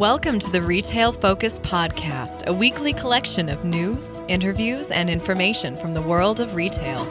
Welcome to the Retail Focus Podcast, a weekly collection of news, interviews, and information from the world of retail.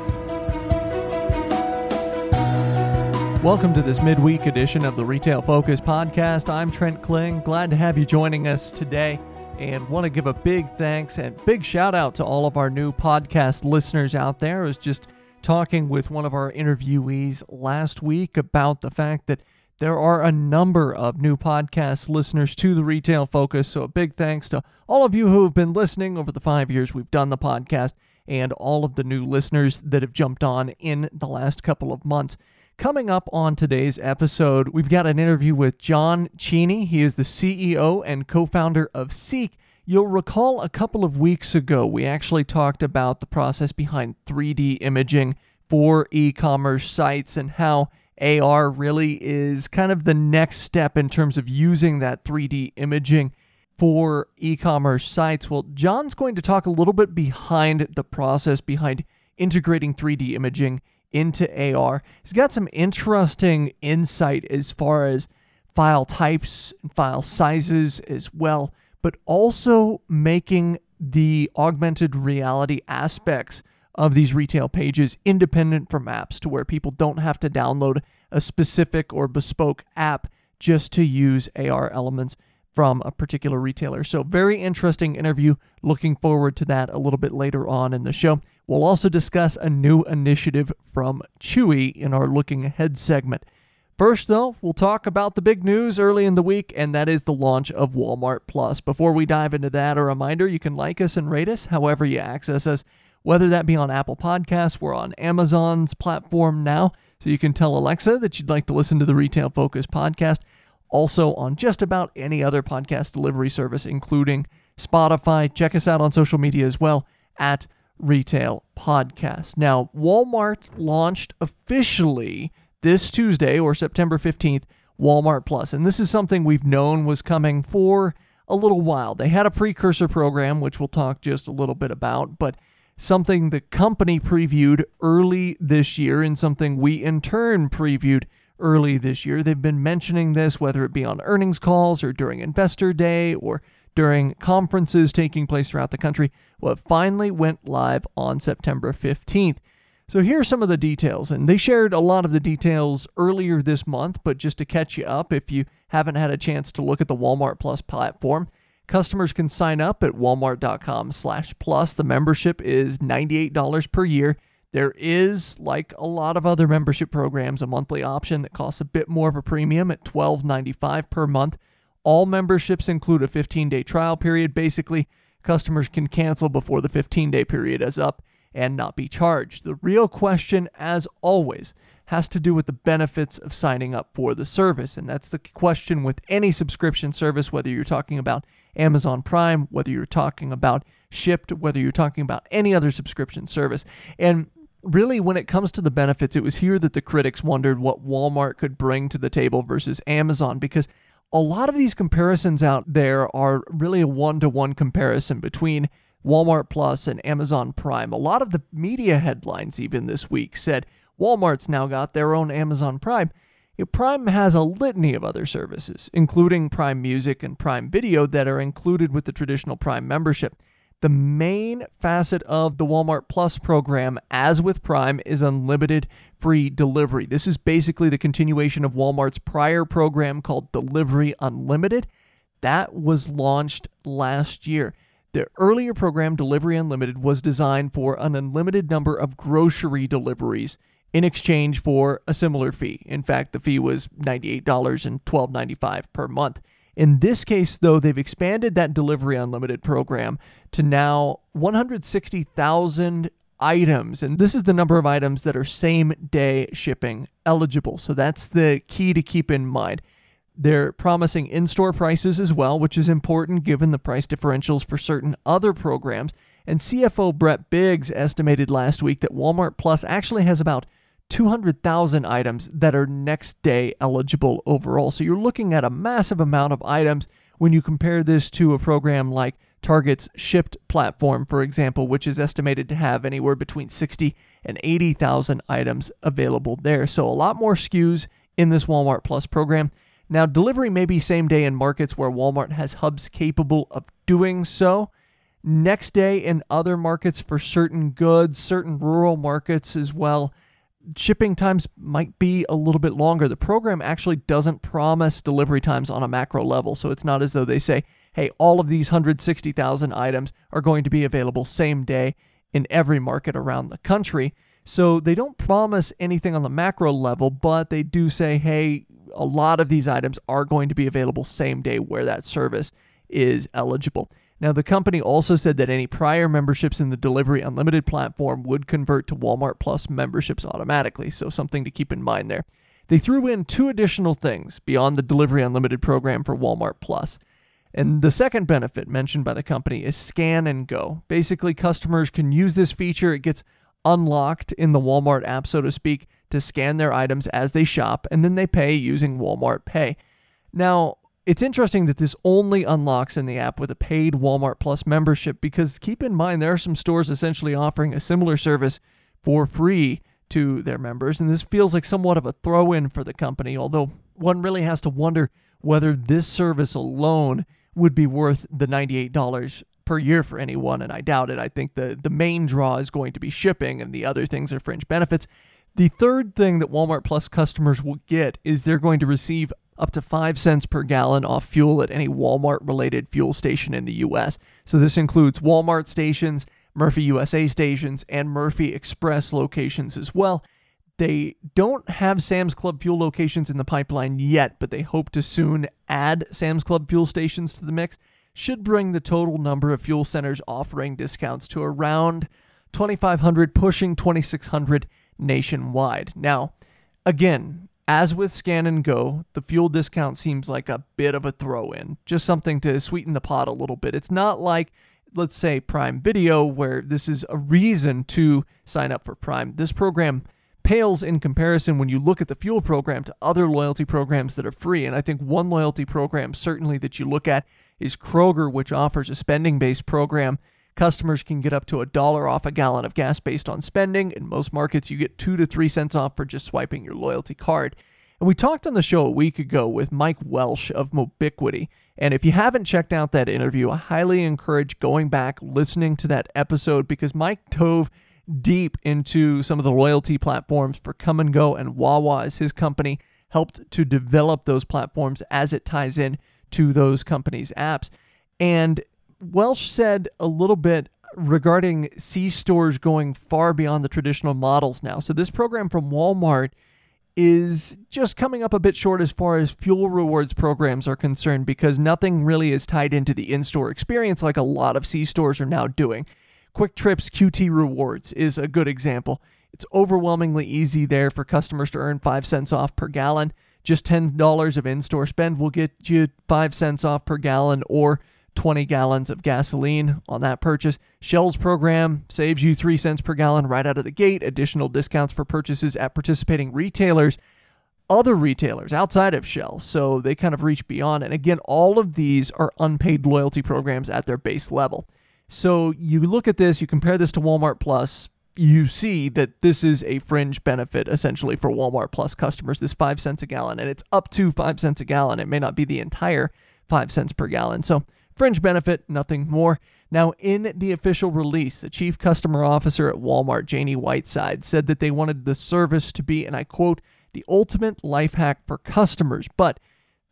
Welcome to this midweek edition of the Retail Focus Podcast. I'm Trent Kling. Glad to have you joining us today and want to give a big thanks and big shout out to all of our new podcast listeners out there. I was just talking with one of our interviewees last week about the fact that there are a number of new podcast listeners to the Retail Focus. So, a big thanks to all of you who have been listening over the five years we've done the podcast and all of the new listeners that have jumped on in the last couple of months. Coming up on today's episode, we've got an interview with Jon Cheney. He is the CEO and co founder of Seek. You'll recall a couple of weeks ago, we actually talked about the process behind 3D imaging for e commerce sites and how AR really is kind of the next step in terms of using that 3D imaging for e commerce sites. Well, Jon's going to talk a little bit behind the process behind integrating 3D imaging into AR. He's got some interesting insight as far as file types and file sizes as well, but also making the augmented reality aspects of these retail pages independent from apps to where people don't have to download a specific or bespoke app just to use AR elements from a particular retailer. So, very interesting interview. Looking forward to that a little bit later on in the show. We'll also discuss a new initiative from Chewy in our looking ahead segment. First, though, we'll talk about the big news early in the week, and that is the launch of Walmart Plus. Before we dive into that, a reminder you can like us and rate us however you access us whether that be on Apple Podcasts, we're on Amazon's platform now, so you can tell Alexa that you'd like to listen to the Retail Focus podcast. Also on just about any other podcast delivery service, including Spotify. Check us out on social media as well at Retail Podcast. Now, Walmart launched officially this Tuesday or September 15th Walmart Plus, and this is something we've known was coming for a little while. They had a precursor program, which we'll talk just a little bit about, but something the company previewed early this year and something we in turn previewed early this year. They've been mentioning this, whether it be on earnings calls or during Investor Day or during conferences taking place throughout the country. Well, finally went live on September 15th. So here are some of the details, and they shared a lot of the details earlier this month, but just to catch you up, if you haven't had a chance to look at the Walmart Plus platform, Customers can sign up at walmart.com slash plus. The membership is $98 per year. There is, like a lot of other membership programs, a monthly option that costs a bit more of a premium at $12.95 per month. All memberships include a 15 day trial period. Basically, customers can cancel before the 15 day period is up and not be charged. The real question, as always, has to do with the benefits of signing up for the service. And that's the question with any subscription service, whether you're talking about Amazon Prime, whether you're talking about Shipt, whether you're talking about any other subscription service. And really, when it comes to the benefits, it was here that the critics wondered what Walmart could bring to the table versus Amazon because a lot of these comparisons out there are really a one to one comparison between Walmart Plus and Amazon Prime. A lot of the media headlines, even this week, said Walmart's now got their own Amazon Prime. Prime has a litany of other services, including Prime Music and Prime Video, that are included with the traditional Prime membership. The main facet of the Walmart Plus program, as with Prime, is unlimited free delivery. This is basically the continuation of Walmart's prior program called Delivery Unlimited. That was launched last year. The earlier program, Delivery Unlimited, was designed for an unlimited number of grocery deliveries in exchange for a similar fee. In fact, the fee was $98 and $12.95 per month. In this case, though, they've expanded that Delivery Unlimited program to now 160,000 items. And this is the number of items that are same day shipping eligible. So that's the key to keep in mind. They're promising in store prices as well, which is important given the price differentials for certain other programs. And CFO Brett Biggs estimated last week that Walmart Plus actually has about 200,000 items that are next day eligible overall. So you're looking at a massive amount of items when you compare this to a program like Target's Shipt platform, for example, which is estimated to have anywhere between 60 and 80,000 items available there. So a lot more SKUs in this Walmart Plus program. Now, delivery may be same day in markets where Walmart has hubs capable of doing so. Next day in other markets for certain goods, certain rural markets as well. Shipping times might be a little bit longer. The program actually doesn't promise delivery times on a macro level, so it's not as though they say, hey, all of these 160,000 items are going to be available same day in every market around the country. So they don't promise anything on the macro level, but they do say, hey, a lot of these items are going to be available same day where that service is eligible. Now, the company also said that any prior memberships in the Delivery Unlimited platform would convert to Walmart Plus memberships automatically, so something to keep in mind there. They threw in two additional things beyond the Delivery Unlimited program for Walmart Plus. And the second benefit mentioned by the company is scan and go. Basically, customers can use this feature. It gets unlocked in the Walmart app, so to speak, to scan their items as they shop, and then they pay using Walmart Pay. Now, it's interesting that this only unlocks in the app with a paid Walmart Plus membership because keep in mind there are some stores essentially offering a similar service for free to their members, and this feels like somewhat of a throw in for the company, although one really has to wonder whether this service alone would be worth the $98 per year for anyone, and I doubt it. I think the, the main draw is going to be shipping, and the other things are fringe benefits. The third thing that Walmart Plus customers will get is they're going to receive up to 5 cents per gallon off fuel at any Walmart related fuel station in the US. So this includes Walmart stations, Murphy USA stations, and Murphy Express locations as well. They don't have Sam's Club fuel locations in the pipeline yet, but they hope to soon add Sam's Club fuel stations to the mix. Should bring the total number of fuel centers offering discounts to around 2,500, pushing 2,600 nationwide. Now, again, as with Scan and Go, the fuel discount seems like a bit of a throw in, just something to sweeten the pot a little bit. It's not like, let's say, Prime Video, where this is a reason to sign up for Prime. This program pales in comparison when you look at the fuel program to other loyalty programs that are free. And I think one loyalty program, certainly, that you look at is Kroger, which offers a spending based program. Customers can get up to a dollar off a gallon of gas based on spending. In most markets, you get two to three cents off for just swiping your loyalty card. And we talked on the show a week ago with Mike Welsh of Mobiquity. And if you haven't checked out that interview, I highly encourage going back, listening to that episode because Mike dove deep into some of the loyalty platforms for Kum & Go and Wawa as his company helped to develop those platforms as it ties in to those companies' apps. And Welsh said a little bit regarding C stores going far beyond the traditional models now. So this program from Walmart is just coming up a bit short as far as fuel rewards programs are concerned because nothing really is tied into the in-store experience like a lot of C stores are now doing. QuikTrip's QT Rewards is a good example. It's overwhelmingly easy there for customers to earn 5 cents off per gallon. Just $10 of in store spend will get you 5 cents off per gallon or 20 gallons of gasoline on that purchase. Shell's program saves you 3 cents per gallon right out of the gate, additional discounts for purchases at participating retailers, other retailers outside of Shell. So they kind of reach beyond. And again, all of these are unpaid loyalty programs at their base level. So you look at this, you compare this to Walmart Plus, you see that this is a fringe benefit essentially for Walmart Plus customers, this five cents a gallon, and it's up to five cents a gallon. It may not be the entire five cents per gallon. So, fringe benefit, nothing more. Now, in the official release, the chief customer officer at Walmart, Janey Whiteside, said that they wanted the service to be, and I quote, the ultimate life hack for customers. But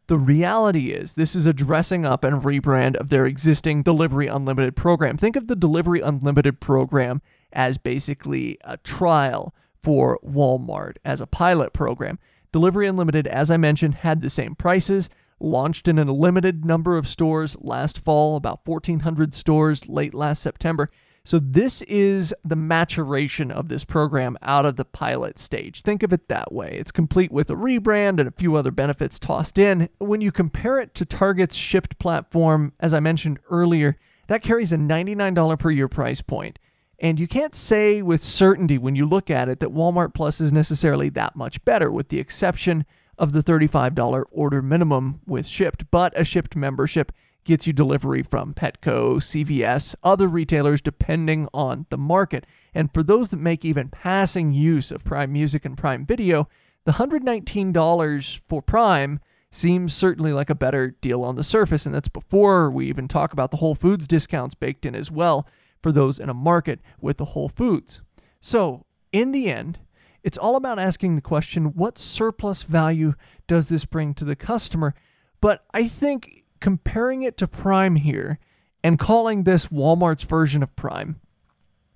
the reality is, this is a dressing up and rebrand of their existing Delivery Unlimited program. Think of the Delivery Unlimited program as basically a trial for Walmart as a pilot program. Delivery Unlimited, as I mentioned, had the same prices, launched in a limited number of stores last fall, about 1,400 stores late last September. So, this is the maturation of this program out of the pilot stage. Think of it that way. It's complete with a rebrand and a few other benefits tossed in. When you compare it to Target's Shipt platform, as I mentioned earlier, that carries a $99 per year price point. And you can't say with certainty when you look at it that Walmart Plus is necessarily that much better, with the exception of the $35 order minimum with Shipt. But a Shipt membership gets you delivery from Petco, CVS, other retailers, depending on the market. And for those that make even passing use of Prime Music and Prime Video, the $119 for Prime seems certainly like a better deal on the surface. And that's before we even talk about the Whole Foods discounts baked in as well for those in a market with the Whole Foods. So, in the end, it's all about asking the question what surplus value does this bring to the customer? But I think comparing it to Prime here and calling this Walmart's version of Prime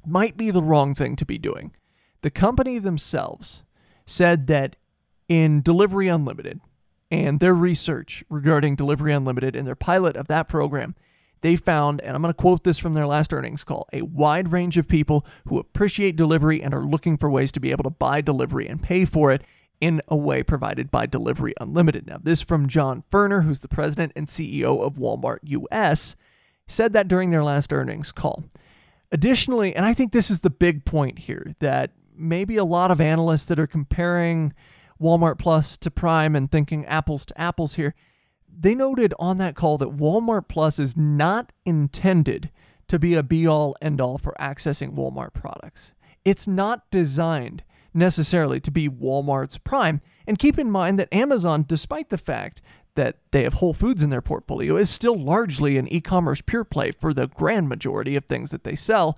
might be the wrong thing to be doing. The company themselves said that in Delivery Unlimited and their research regarding Delivery Unlimited and their pilot of that program, they found, and I'm going to quote this from their last earnings call, a wide range of people who appreciate delivery and are looking for ways to be able to buy delivery and pay for it in a way provided by Delivery Unlimited. Now, this from John Furner, who's the president and CEO of Walmart US, said that during their last earnings call. Additionally, and I think this is the big point here, that maybe a lot of analysts that are comparing Walmart Plus to Prime and thinking apples to apples here, they noted on that call that Walmart Plus is not intended to be a be all end all for accessing Walmart products. It's not designed necessarily to be Walmart's Prime. And keep in mind that Amazon, despite the fact that they have Whole Foods in their portfolio, is still largely an e commerce pure play for the grand majority of things that they sell.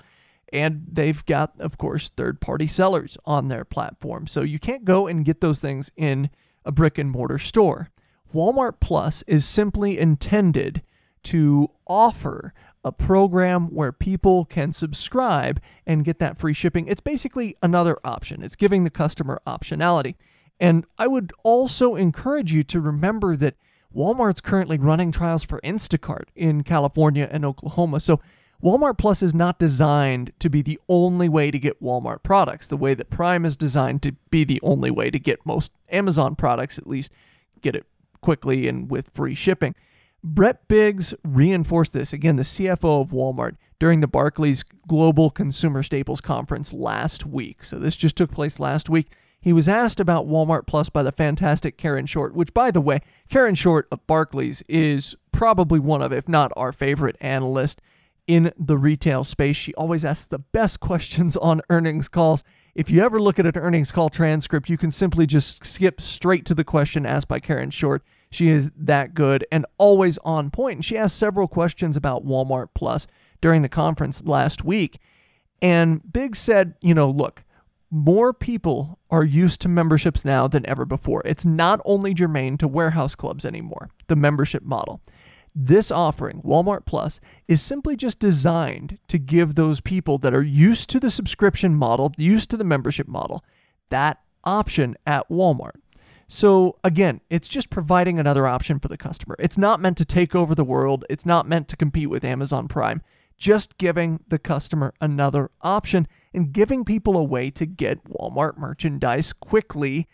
And they've got, of course, third party sellers on their platform. So you can't go and get those things in a brick and mortar store. Walmart Plus is simply intended to offer a program where people can subscribe and get that free shipping. It's basically another option, it's giving the customer optionality. And I would also encourage you to remember that Walmart's currently running trials for Instacart in California and Oklahoma. So Walmart Plus is not designed to be the only way to get Walmart products, the way that Prime is designed to be the only way to get most Amazon products, at least get it quickly and with free shipping. Brett Biggs reinforced this, again, the CFO of Walmart, during the Barclays Global Consumer Staples Conference last week. So this just took place last week. He was asked about Walmart Plus by the fantastic Karen Short, which, by the way, Karen Short of Barclays is probably one of, if not our favorite analyst in the retail space. She always asks the best questions on earnings calls. If you ever look at an earnings call transcript, you can simply just skip straight to the question asked by Karen Short. She is that good and always on point. And she asked several questions about Walmart Plus during the conference last week. And Biggs said, you know, look, more people are used to memberships now than ever before. It's not only germane to warehouse clubs anymore, the membership model. This offering, Walmart Plus, is simply just designed to give those people that are used to the subscription model, used to the membership model, that option at Walmart. So again, it's just providing another option for the customer. It's not meant to take over the world, it's not meant to compete with Amazon Prime. Just giving the customer another option and giving people a way to get Walmart merchandise quickly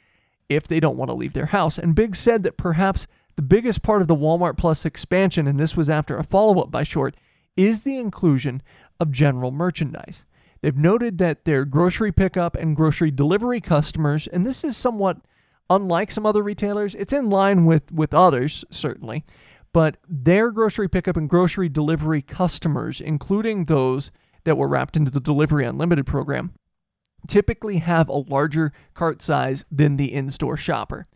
if they don't want to leave their house. And Biggs said that perhaps the biggest part of the Walmart Plus expansion, and this was after a follow up by Short, is the inclusion of general merchandise. They've noted that their grocery pickup and grocery delivery customers, and this is somewhat unlike some other retailers, it's in line with, with others, certainly, but their grocery pickup and grocery delivery customers, including those that were wrapped into the Delivery Unlimited program, typically have a larger cart size than the in store shopper.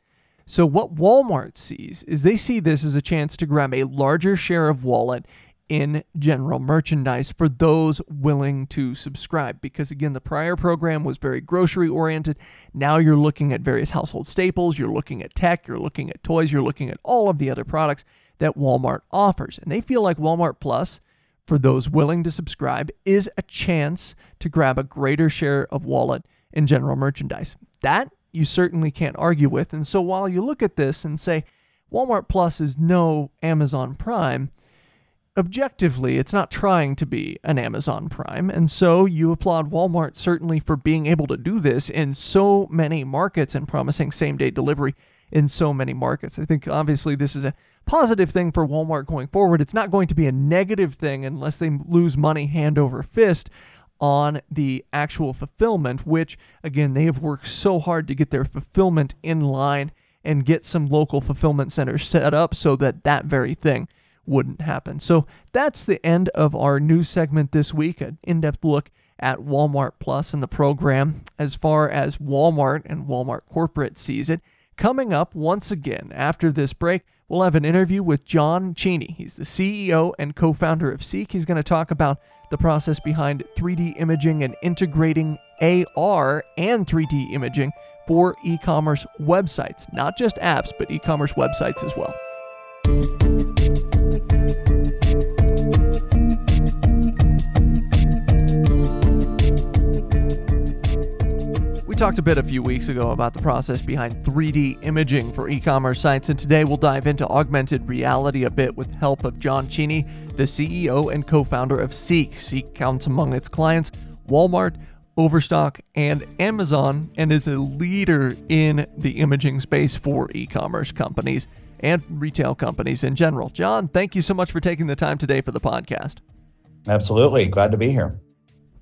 So, what Walmart sees is they see this as a chance to grab a larger share of wallet in general merchandise for those willing to subscribe. Because again, the prior program was very grocery oriented. Now you're looking at various household staples, you're looking at tech, you're looking at toys, you're looking at all of the other products that Walmart offers. And they feel like Walmart Plus, for those willing to subscribe, is a chance to grab a greater share of wallet in general merchandise. That you certainly can't argue with. And so while you look at this and say Walmart Plus is no Amazon Prime, objectively, it's not trying to be an Amazon Prime. And so you applaud Walmart certainly for being able to do this in so many markets and promising same day delivery in so many markets. I think obviously this is a positive thing for Walmart going forward. It's not going to be a negative thing unless they lose money hand over fist on the actual fulfillment, which, again, they have worked so hard to get their fulfillment in line and get some local fulfillment centers set up so that that very thing wouldn't happen. So that's the end of our news segment this week, an in depth look at Walmart Plus and the program as far as Walmart and Walmart corporate sees it. Coming up once again after this break, we'll have an interview with Jon Cheney. He's the CEO and co founder of Seek. He's going to talk about the process behind 3D imaging and integrating AR and 3D imaging for e commerce websites, not just apps, but e commerce websites as well. Talked a bit a few weeks ago about the process behind 3D imaging for e commerce sites, and today we'll dive into augmented reality a bit with help of Jon Cheney, the CEO and co founder of Seek. Seek counts among its clients Walmart, Overstock, and Amazon, and is a leader in the imaging space for e commerce companies and retail companies in general. Jon, thank you so much for taking the time today for the podcast. Absolutely. Glad to be here.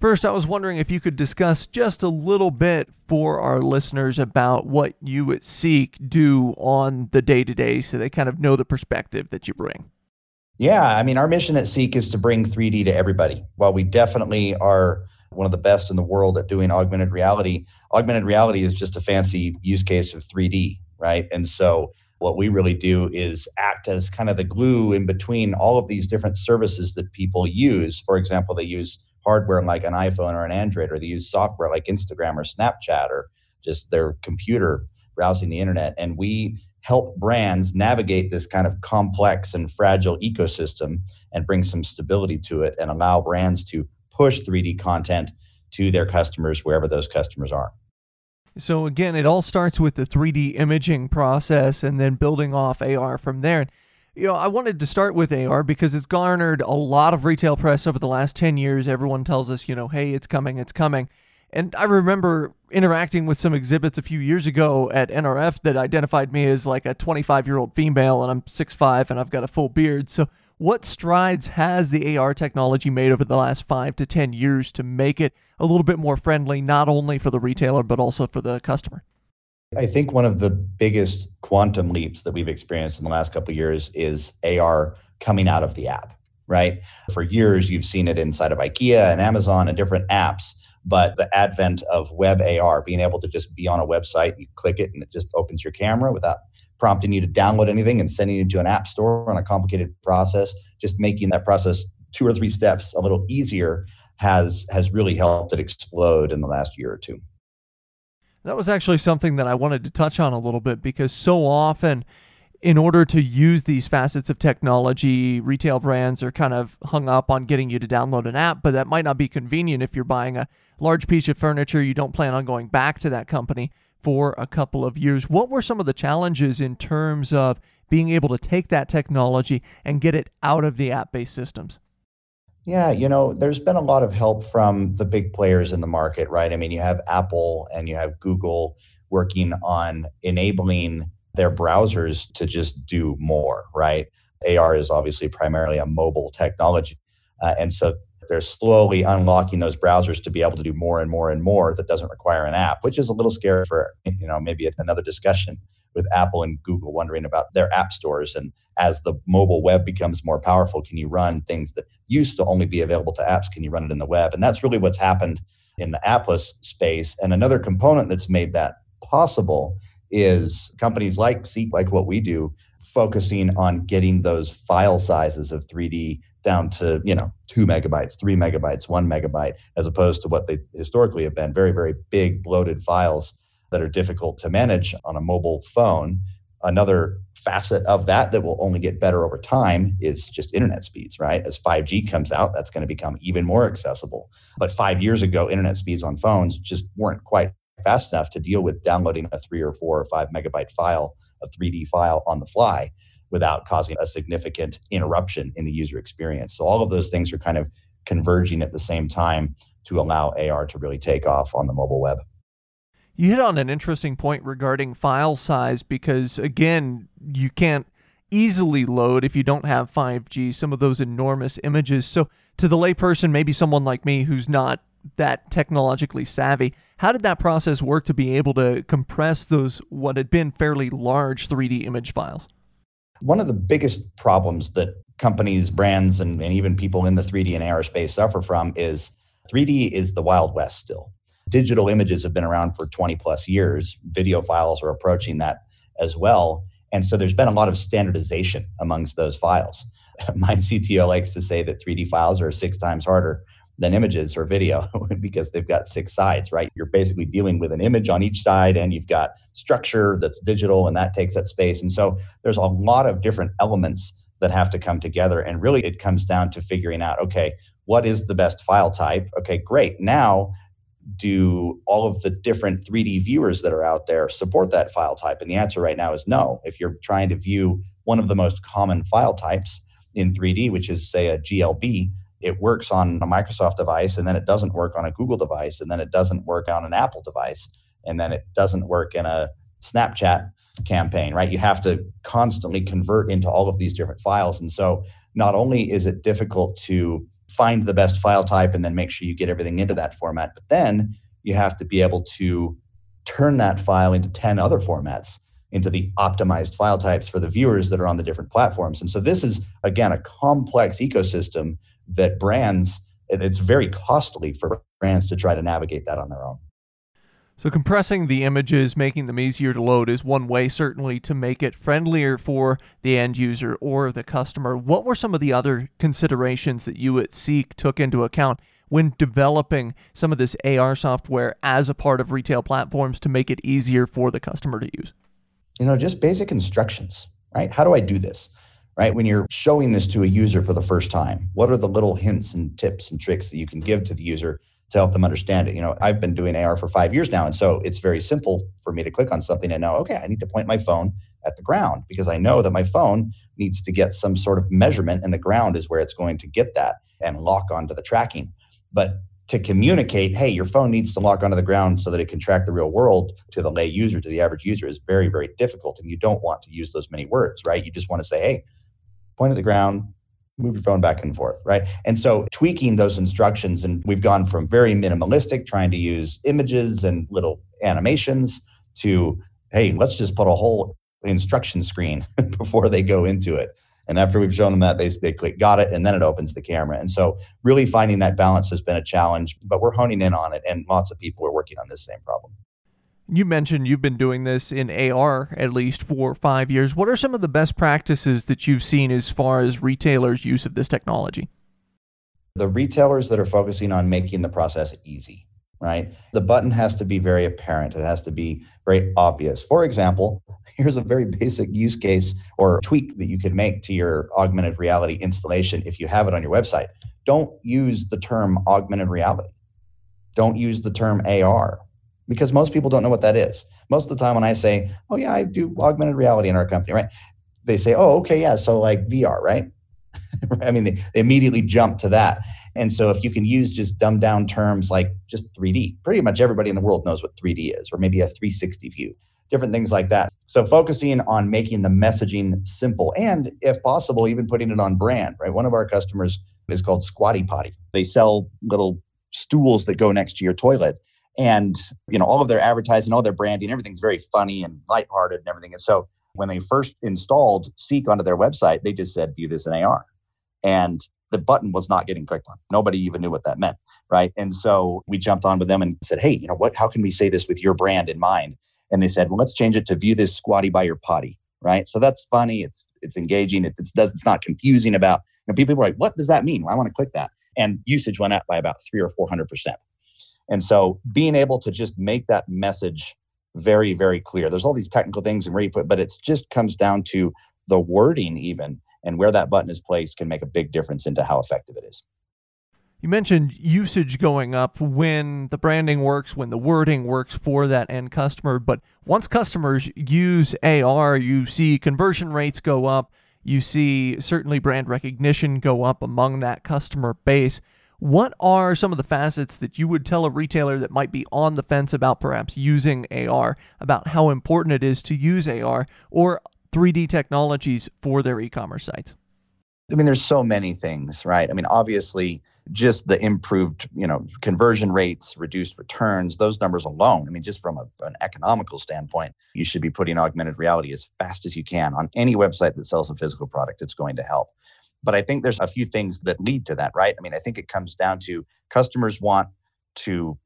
First, I was wondering if you could discuss just a little bit for our listeners about what you at Seek do on the day to day so they kind of know the perspective that you bring. Yeah, I mean, our mission at Seek is to bring 3D to everybody. While we definitely are one of the best in the world at doing augmented reality, augmented reality is just a fancy use case of 3D, right? And so, what we really do is act as kind of the glue in between all of these different services that people use. For example, they use hardware like an iPhone or an Android, or they use software like Instagram or Snapchat or just their computer browsing the internet. And we help brands navigate this kind of complex and fragile ecosystem and bring some stability to it and allow brands to push 3D content to their customers wherever those customers are. So, again, it all starts with the 3D imaging process and then building off AR from there you know, I wanted to start with AR because it's garnered a lot of retail press over the last 10 years. Everyone tells us, you know, hey, it's coming, it's coming. And I remember interacting with some exhibits a few years ago at NRF that identified me as like a 25 year old female, and I'm 6'5 and I've got a full beard. So, what strides has the AR technology made over the last five to 10 years to make it a little bit more friendly, not only for the retailer, but also for the customer? I think one of the biggest quantum leaps that we've experienced in the last couple years is AR coming out of the app, right? For years, you've seen it inside of IKEA and Amazon and different apps. But the advent of web AR, being able to just be on a website, you click it and it just opens your camera without prompting you to download anything and sending you to an app store on a complicated process, just making that process two or three steps a little easier has has really helped it explode in the last year or two. That was actually something that I wanted to touch on a little bit because so often, in order to use these facets of technology, retail brands are kind of hung up on getting you to download an app, but that might not be convenient if you're buying a large piece of furniture. You don't plan on going back to that company for a couple of years. What were some of the challenges in terms of being able to take that technology and get it out of the app based systems? Yeah, you know, there's been a lot of help from the big players in the market, right? I mean, you have Apple and you have Google working on enabling their browsers to just do more, right? AR is obviously primarily a mobile technology. Uh, and so they're slowly unlocking those browsers to be able to do more and more and more that doesn't require an app, which is a little scary for, you know, maybe another discussion with Apple and Google wondering about their app stores. And as the mobile web becomes more powerful, can you run things that used to only be available to apps? Can you run it in the web? And that's really what's happened in the appless space. And another component that's made that possible is companies like Seek, like what we do, focusing on getting those file sizes of 3D down to, you know, two megabytes, three megabytes, one megabyte, as opposed to what they historically have been very, very big bloated files that are difficult to manage on a mobile phone. Another facet of that that will only get better over time is just internet speeds, right? As 5G comes out, that's going to become even more accessible. But five years ago, internet speeds on phones just weren't quite fast enough to deal with downloading a three or four or five megabyte file, a 3D file on the fly without causing a significant interruption in the user experience. So all of those things are kind of converging at the same time to allow AR to really take off on the mobile web. You hit on an interesting point regarding file size because, again, you can't easily load if you don't have 5G some of those enormous images. So, to the layperson, maybe someone like me who's not that technologically savvy, how did that process work to be able to compress those what had been fairly large 3D image files? One of the biggest problems that companies, brands, and, and even people in the 3D and aerospace suffer from is 3D is the Wild West still digital images have been around for 20 plus years. Video files are approaching that as well. And so there's been a lot of standardization amongst those files. My CTO likes to say that 3D files are six times harder than images or video because they've got six sides, right? You're basically dealing with an image on each side and you've got structure that's digital and that takes up space. And so there's a lot of different elements that have to come together. And really it comes down to figuring out okay, what is the best file type? Okay, great. Now, do all of the different 3D viewers that are out there support that file type? And the answer right now is no. If you're trying to view one of the most common file types in 3D, which is, say, a GLB, it works on a Microsoft device and then it doesn't work on a Google device and then it doesn't work on an Apple device and then it doesn't work in a Snapchat campaign, right? You have to constantly convert into all of these different files. And so not only is it difficult to find the best file type and then make sure you get everything into that format, but then you have to be able to turn that file into 10 other formats into the optimized file types for the viewers that are on the different platforms. And so this is again a complex ecosystem that brands it's very costly for brands to try to navigate that on their own. So, compressing the images, making them easier to load, is one way, certainly, to make it friendlier for the end user or the customer. What were some of the other considerations that you at Seek took into account when developing some of this AR software as a part of retail platforms to make it easier for the customer to use? You know, just basic instructions, right? How do I do this? Right? When you're showing this to a user for the first time, what are the little hints and tips and tricks that you can give to the user to help them understand it. You know, I've been doing AR for five years now. And so it's very simple for me to click on something and know, okay, I need to point my phone at the ground because I know that my phone needs to get some sort of measurement and the ground is where it's going to get that and lock onto the tracking. But to communicate, hey, your phone needs to lock onto the ground so that it can track the real world to the lay user, to the average user is very, very difficult. And you don't want to use those many words, right? You just want to say, hey, point at the ground, move your phone back and forth, right? And so tweaking those instructions, and we've gone from very minimalistic, trying to use images and little animations, to hey, let's just put a whole instruction screen before they go into it. And after we've shown them that, they, they click got it, and then it opens the camera. And so, really finding that balance has been a challenge, but we're honing in on it, and lots of people are working on this same problem. You mentioned you've been doing this in AR at least for five years. What are some of the best practices that you've seen as far as retailers' use of this technology? The retailers that are focusing on making the process easy, right? The button has to be very apparent, it has to be very obvious. For example, here's a very basic use case or tweak that you could make to your augmented reality installation if you have it on your website. Don't use the term augmented reality, don't use the term AR because most people don't know what that is. Most of the time when I say, "Oh yeah, I do augmented reality in our company," right? They say, "Oh, okay, yeah, so like VR, right?" I mean, they, they immediately jump to that. And so if you can use just dumbed down terms like just 3D, pretty much everybody in the world knows what 3D is, or maybe a 360 view, different things like that. So focusing on making the messaging simple and if possible, even putting it on brand, right? One of our customers is called Squatty Potty. They sell little stools that go next to your toilet and you know all of their advertising all their branding everything's very funny and lighthearted and everything. And so when they first installed seek onto their website they just said view this in ar and the button was not getting clicked on. Nobody even knew what that meant right? And so we jumped on with them and said hey you know what? How can we say this with your brand in mind? And they said well let's change it to view this squatty by your potty right? So that's funny. It's it's engaging. It, it's does it's not confusing about you know people are like what does that mean? Well, i want to click that. And usage went up by about three or four hundred percent and so being able to just make that message very, very clear. There's all these technical things and where you put, but it just comes down to the wording even and where that button is placed can make a big difference into how effective it is. You mentioned usage going up when the branding works, when the wording works for that end customer. But once customers use AR, you see conversion rates go up. You see certainly brand recognition go up among that customer base. What are some of the facets that you would tell a retailer that might be on the fence about perhaps using AR, about how important it is to use AR or 3D technologies for their e commerce sites? I mean, there's so many things, right? I mean, obviously, just the improved, you know, conversion rates, reduced returns, those numbers alone. I mean, just from a, an economical standpoint, you should be putting augmented reality as fast as you can on any website that sells a physical product. It's going to help. But I think there's a few things that lead to that, right? I mean, I think it comes down to customers want to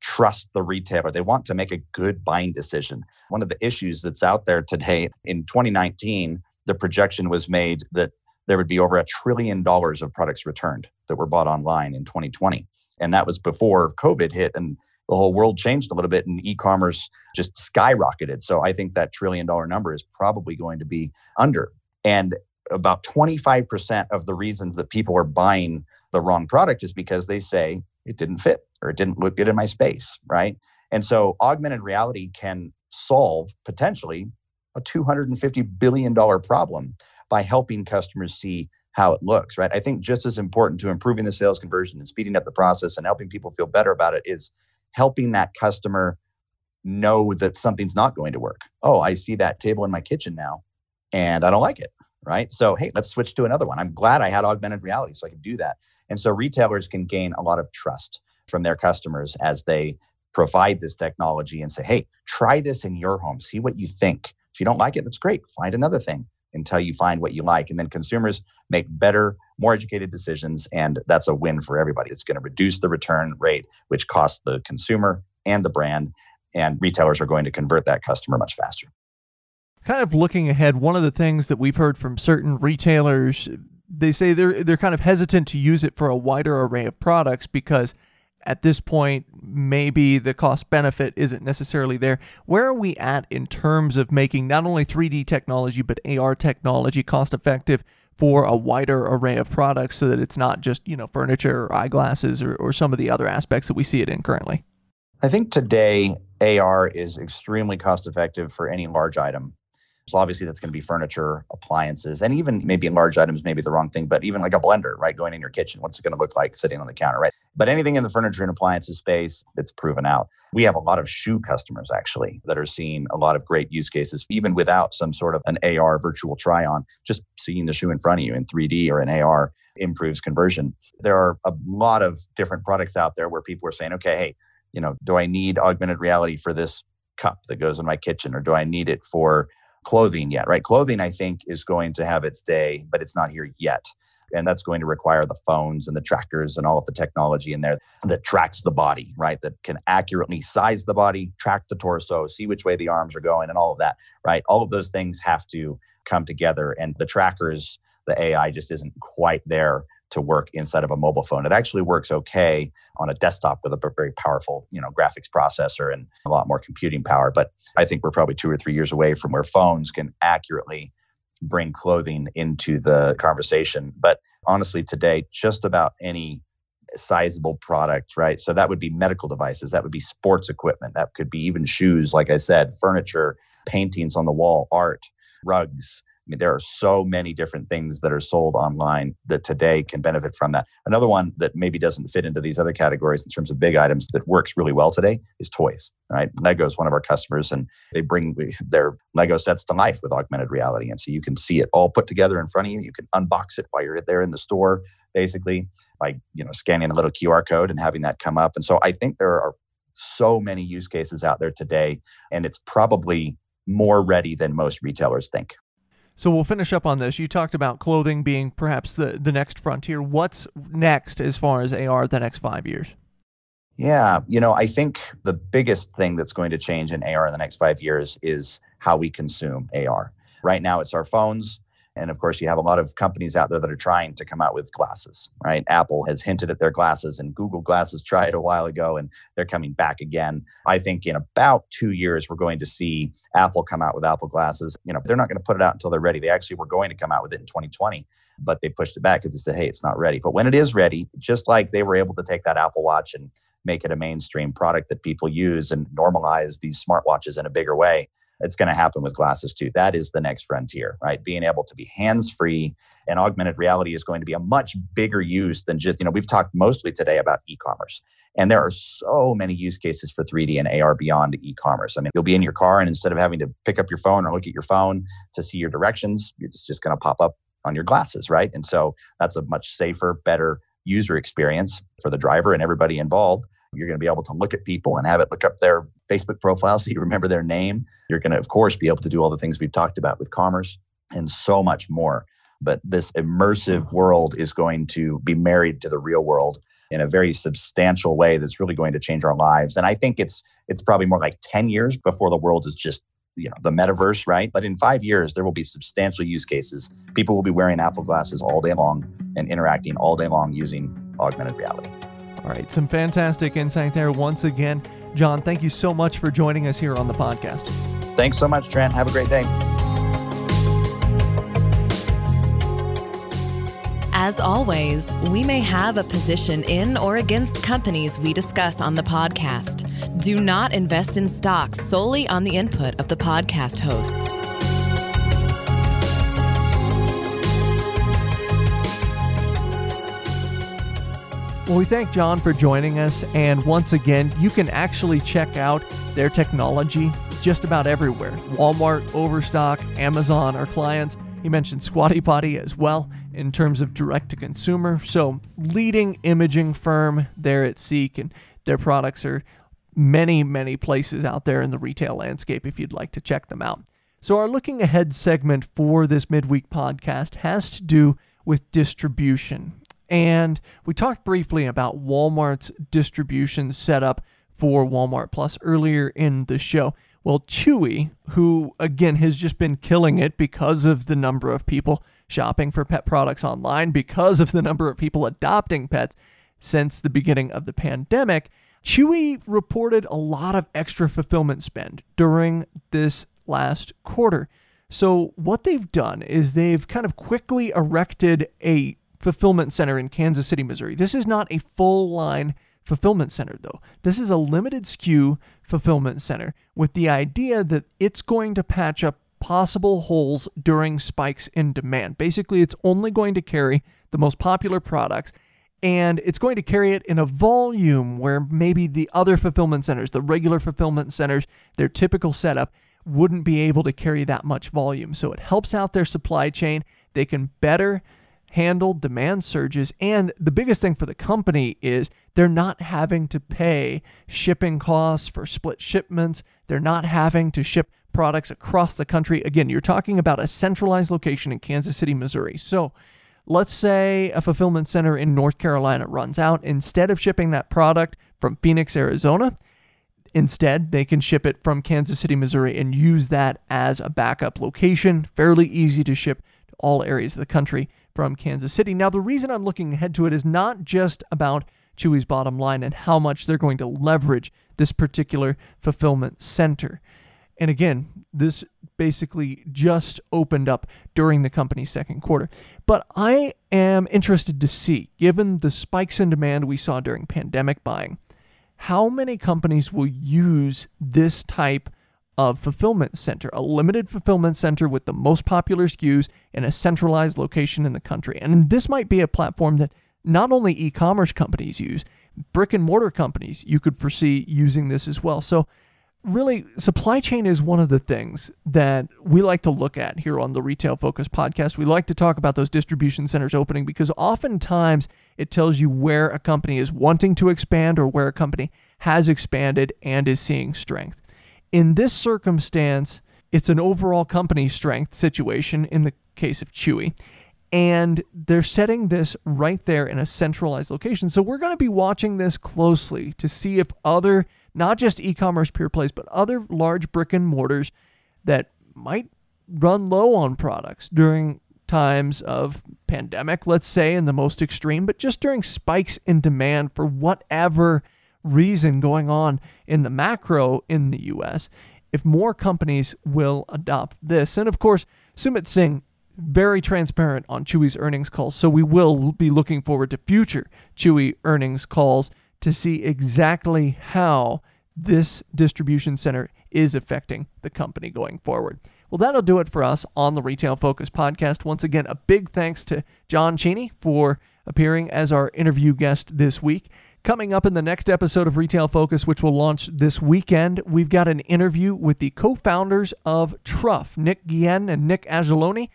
trust the retailer. They want to make a good buying decision. One of the issues that's out there today in 2019, the projection was made that there would be over a trillion dollars of products returned that were bought online in 2020. And that was before COVID hit and the whole world changed a little bit and e-commerce just skyrocketed. So I think that trillion dollar number is probably going to be under. And about 25% of the reasons that people are buying the wrong product is because they say it didn't fit or it didn't look good in my space, right? And so augmented reality can solve potentially a $250 billion problem by helping customers see how it looks, right? I think just as important to improving the sales conversion and speeding up the process and helping people feel better about it is helping that customer know that something's not going to work. Oh, I see that table in my kitchen now and I don't like it, right? So, hey, let's switch to another one. I'm glad I had augmented reality so I could do that. And so retailers can gain a lot of trust from their customers as they provide this technology and say, hey, try this in your home, see what you think. If you don't like it, that's great. Find another thing until you find what you like. And then consumers make better, more educated decisions. And that's a win for everybody. It's going to reduce the return rate, which costs the consumer and the brand. And retailers are going to convert that customer much faster. Kind of looking ahead, one of the things that we've heard from certain retailers, they say they're they're kind of hesitant to use it for a wider array of products because at this point, maybe the cost benefit isn't necessarily there. Where are we at in terms of making not only 3D technology, but AR technology cost effective for a wider array of products so that it's not just, you know, furniture or eyeglasses or, or some of the other aspects that we see it in currently? I think today AR is extremely cost effective for any large item. So obviously that's going to be furniture, appliances, and even maybe in large items, maybe the wrong thing, but even like a blender, right? Going in your kitchen, what's it going to look like sitting on the counter, right? But anything in the furniture and appliances space, it's proven out. We have a lot of shoe customers actually that are seeing a lot of great use cases, even without some sort of an AR virtual try on, just seeing the shoe in front of you in 3D or in AR improves conversion. There are a lot of different products out there where people are saying, okay, hey, you know, do I need augmented reality for this cup that goes in my kitchen or do I need it for clothing yet, right? Clothing, I think, is going to have its day, but it's not here yet. And that's going to require the phones and the trackers and all of the technology in there that tracks the body, right? That can accurately size the body, track the torso, see which way the arms are going, and all of that, right? All of those things have to come together. And the trackers, the AI just isn't quite there to work inside of a mobile phone. It actually works okay on a desktop with a very powerful, you know, graphics processor and a lot more computing power. But I think we're probably two or three years away from where phones can accurately bring clothing into the conversation. But honestly, today, just about any sizable product, right? So that would be medical devices, that would be sports equipment, that could be even shoes, like I said, furniture, paintings on the wall, art, rugs I mean, there are so many different things that are sold online that today can benefit from that. Another one that maybe doesn't fit into these other categories in terms of big items that works really well today is toys. Right, Lego is one of our customers, and they bring their Lego sets to life with augmented reality, and so you can see it all put together in front of you. You can unbox it while you're there in the store, basically by you know scanning a little QR code and having that come up. And so I think there are so many use cases out there today, and it's probably more ready than most retailers think. So we'll finish up on this. You talked about clothing being perhaps the, the next frontier. What's next as far as AR the next five years? Yeah, you know, I think the biggest thing that's going to change in AR in the next five years is how we consume AR. Right now, it's our phones. And of course, you have a lot of companies out there that are trying to come out with glasses, right? Apple has hinted at their glasses, and Google Glasses tried a while ago, and they're coming back again. I think in about two years, we're going to see Apple come out with Apple Glasses. You know, they're not going to put it out until they're ready. They actually were going to come out with it in 2020, but they pushed it back because they said, hey, it's not ready. But when it is ready, just like they were able to take that Apple Watch and make it a mainstream product that people use and normalize these smartwatches in a bigger way, it's going to happen with glasses too. That is the next frontier, right? Being able to be hands free and augmented reality is going to be a much bigger use than just, you know, we've talked mostly today about e commerce. And there are so many use cases for 3D and AR beyond e commerce. I mean, you'll be in your car and instead of having to pick up your phone or look at your phone to see your directions, it's just going to pop up on your glasses, right? And so that's a much safer, better user experience for the driver and everybody involved. You're going to be able to look at people and have it look up their Facebook profile so you remember their name. You're going to, of course, be able to do all the things we've talked about with commerce and so much more. But this immersive world is going to be married to the real world. in a very substantial way that's really going to change our lives. And I think it's it's probably more like 10 years before the world is just you know the metaverse right but in five years there will be substantial use cases people will be wearing apple glasses all day long and interacting all day long using augmented reality all right some fantastic insight there once again Jon thank you so much for joining us here on the podcast thanks so much trent have a great day As always, we may have a position in or against companies we discuss on the podcast. Do not invest in stocks solely on the input of the podcast hosts. Well, we thank Jon for joining us. And once again, you can actually check out their technology just about everywhere Walmart, Overstock, Amazon our clients. He mentioned Squatty Potty as well in terms of direct to consumer. So, leading imaging firm there at Seek, and their products are many, many places out there in the retail landscape if you'd like to check them out. So, our looking ahead segment for this midweek podcast has to do with distribution. And we talked briefly about Walmart's distribution setup for Walmart Plus earlier in the show. Well, Chewy, who again has just been killing it because of the number of people shopping for pet products online, because of the number of people adopting pets since the beginning of the pandemic, Chewy reported a lot of extra fulfillment spend during this last quarter. So, what they've done is they've kind of quickly erected a fulfillment center in Kansas City, Missouri. This is not a full line fulfillment center, though. This is a limited SKU fulfillment center with the idea that it's going to patch up possible holes during spikes in demand. Basically, it's only going to carry the most popular products and it's going to carry it in a volume where maybe the other fulfillment centers, the regular fulfillment centers, their typical setup, wouldn't be able to carry that much volume. So it helps out their supply chain. They can better handle demand surges. And the biggest thing for the company is they're not having to pay shipping costs for split shipments. They're not having to ship products across the country. Again, you're talking about a centralized location in Kansas City, Missouri. So let's say a fulfillment center in North Carolina runs out. Instead of shipping that product from Phoenix, Arizona, Instead, they can ship it from Kansas City, Missouri, and use that as a backup location. Fairly easy to ship to all areas of the country from Kansas City. Now, the reason I'm looking ahead to it is not just about Chewy's bottom line and how much they're going to leverage this particular fulfillment center. And again, this basically just opened up during the company's second quarter. But I am interested to see, given the spikes in demand we saw during pandemic buying, how many companies will use this type of fulfillment center, a limited fulfillment center with the most popular SKUs in a centralized location in the country. And this might be a platform that not only e commerce companies use, brick and mortar companies you could foresee using this as well. So, really, supply chain is one of the things that we like to look at here on the Retail Focus podcast. We like to talk about those distribution centers opening because oftentimes it tells you where a company is wanting to expand or where a company has expanded and is seeing strength. In this circumstance, it's an overall company strength situation in the case of Chewy. And they're setting this right there in a centralized location. So we're going to be watching this closely to see if other, not just e commerce pure plays, but other large brick and mortars that might run low on products during times of pandemic, let's say, in the most extreme, but just during spikes in demand for whatever reason going on in the macro in the US, if more companies will adopt this. And of course, Sumit Singh, very transparent on Chewy's earnings calls. So we will be looking forward to future Chewy earnings calls to see exactly how this distribution center is affecting the company going forward. Well, that'll do it for us on the Retail Focus podcast. Once again, a big thanks to Jon Cheney for appearing as our interview guest this week. Coming up in the next episode of Retail Focus, which will launch this weekend, we've got an interview with the co founders of Truff, Nick Guillen and Nick Angeloni.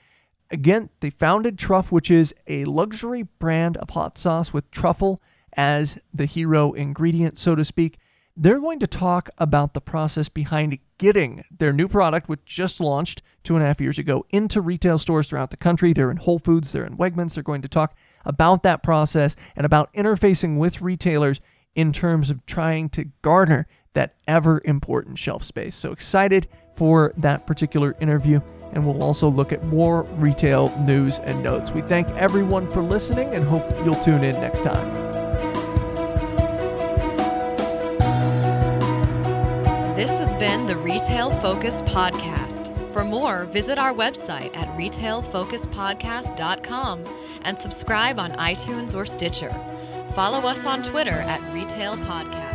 Again, they founded Truff, which is a luxury brand of hot sauce with truffle as the hero ingredient, so to speak. They're going to talk about the process behind getting their new product, which just launched two and a half years ago, into retail stores throughout the country. They're in Whole Foods, they're in Wegmans. They're going to talk about that process and about interfacing with retailers in terms of trying to garner that ever important shelf space. So excited for that particular interview. And we'll also look at more retail news and notes. We thank everyone for listening and hope you'll tune in next time. This has been the Retail Focus Podcast. For more, visit our website at retailfocuspodcast.com and subscribe on iTunes or Stitcher. Follow us on Twitter at Retail Podcast.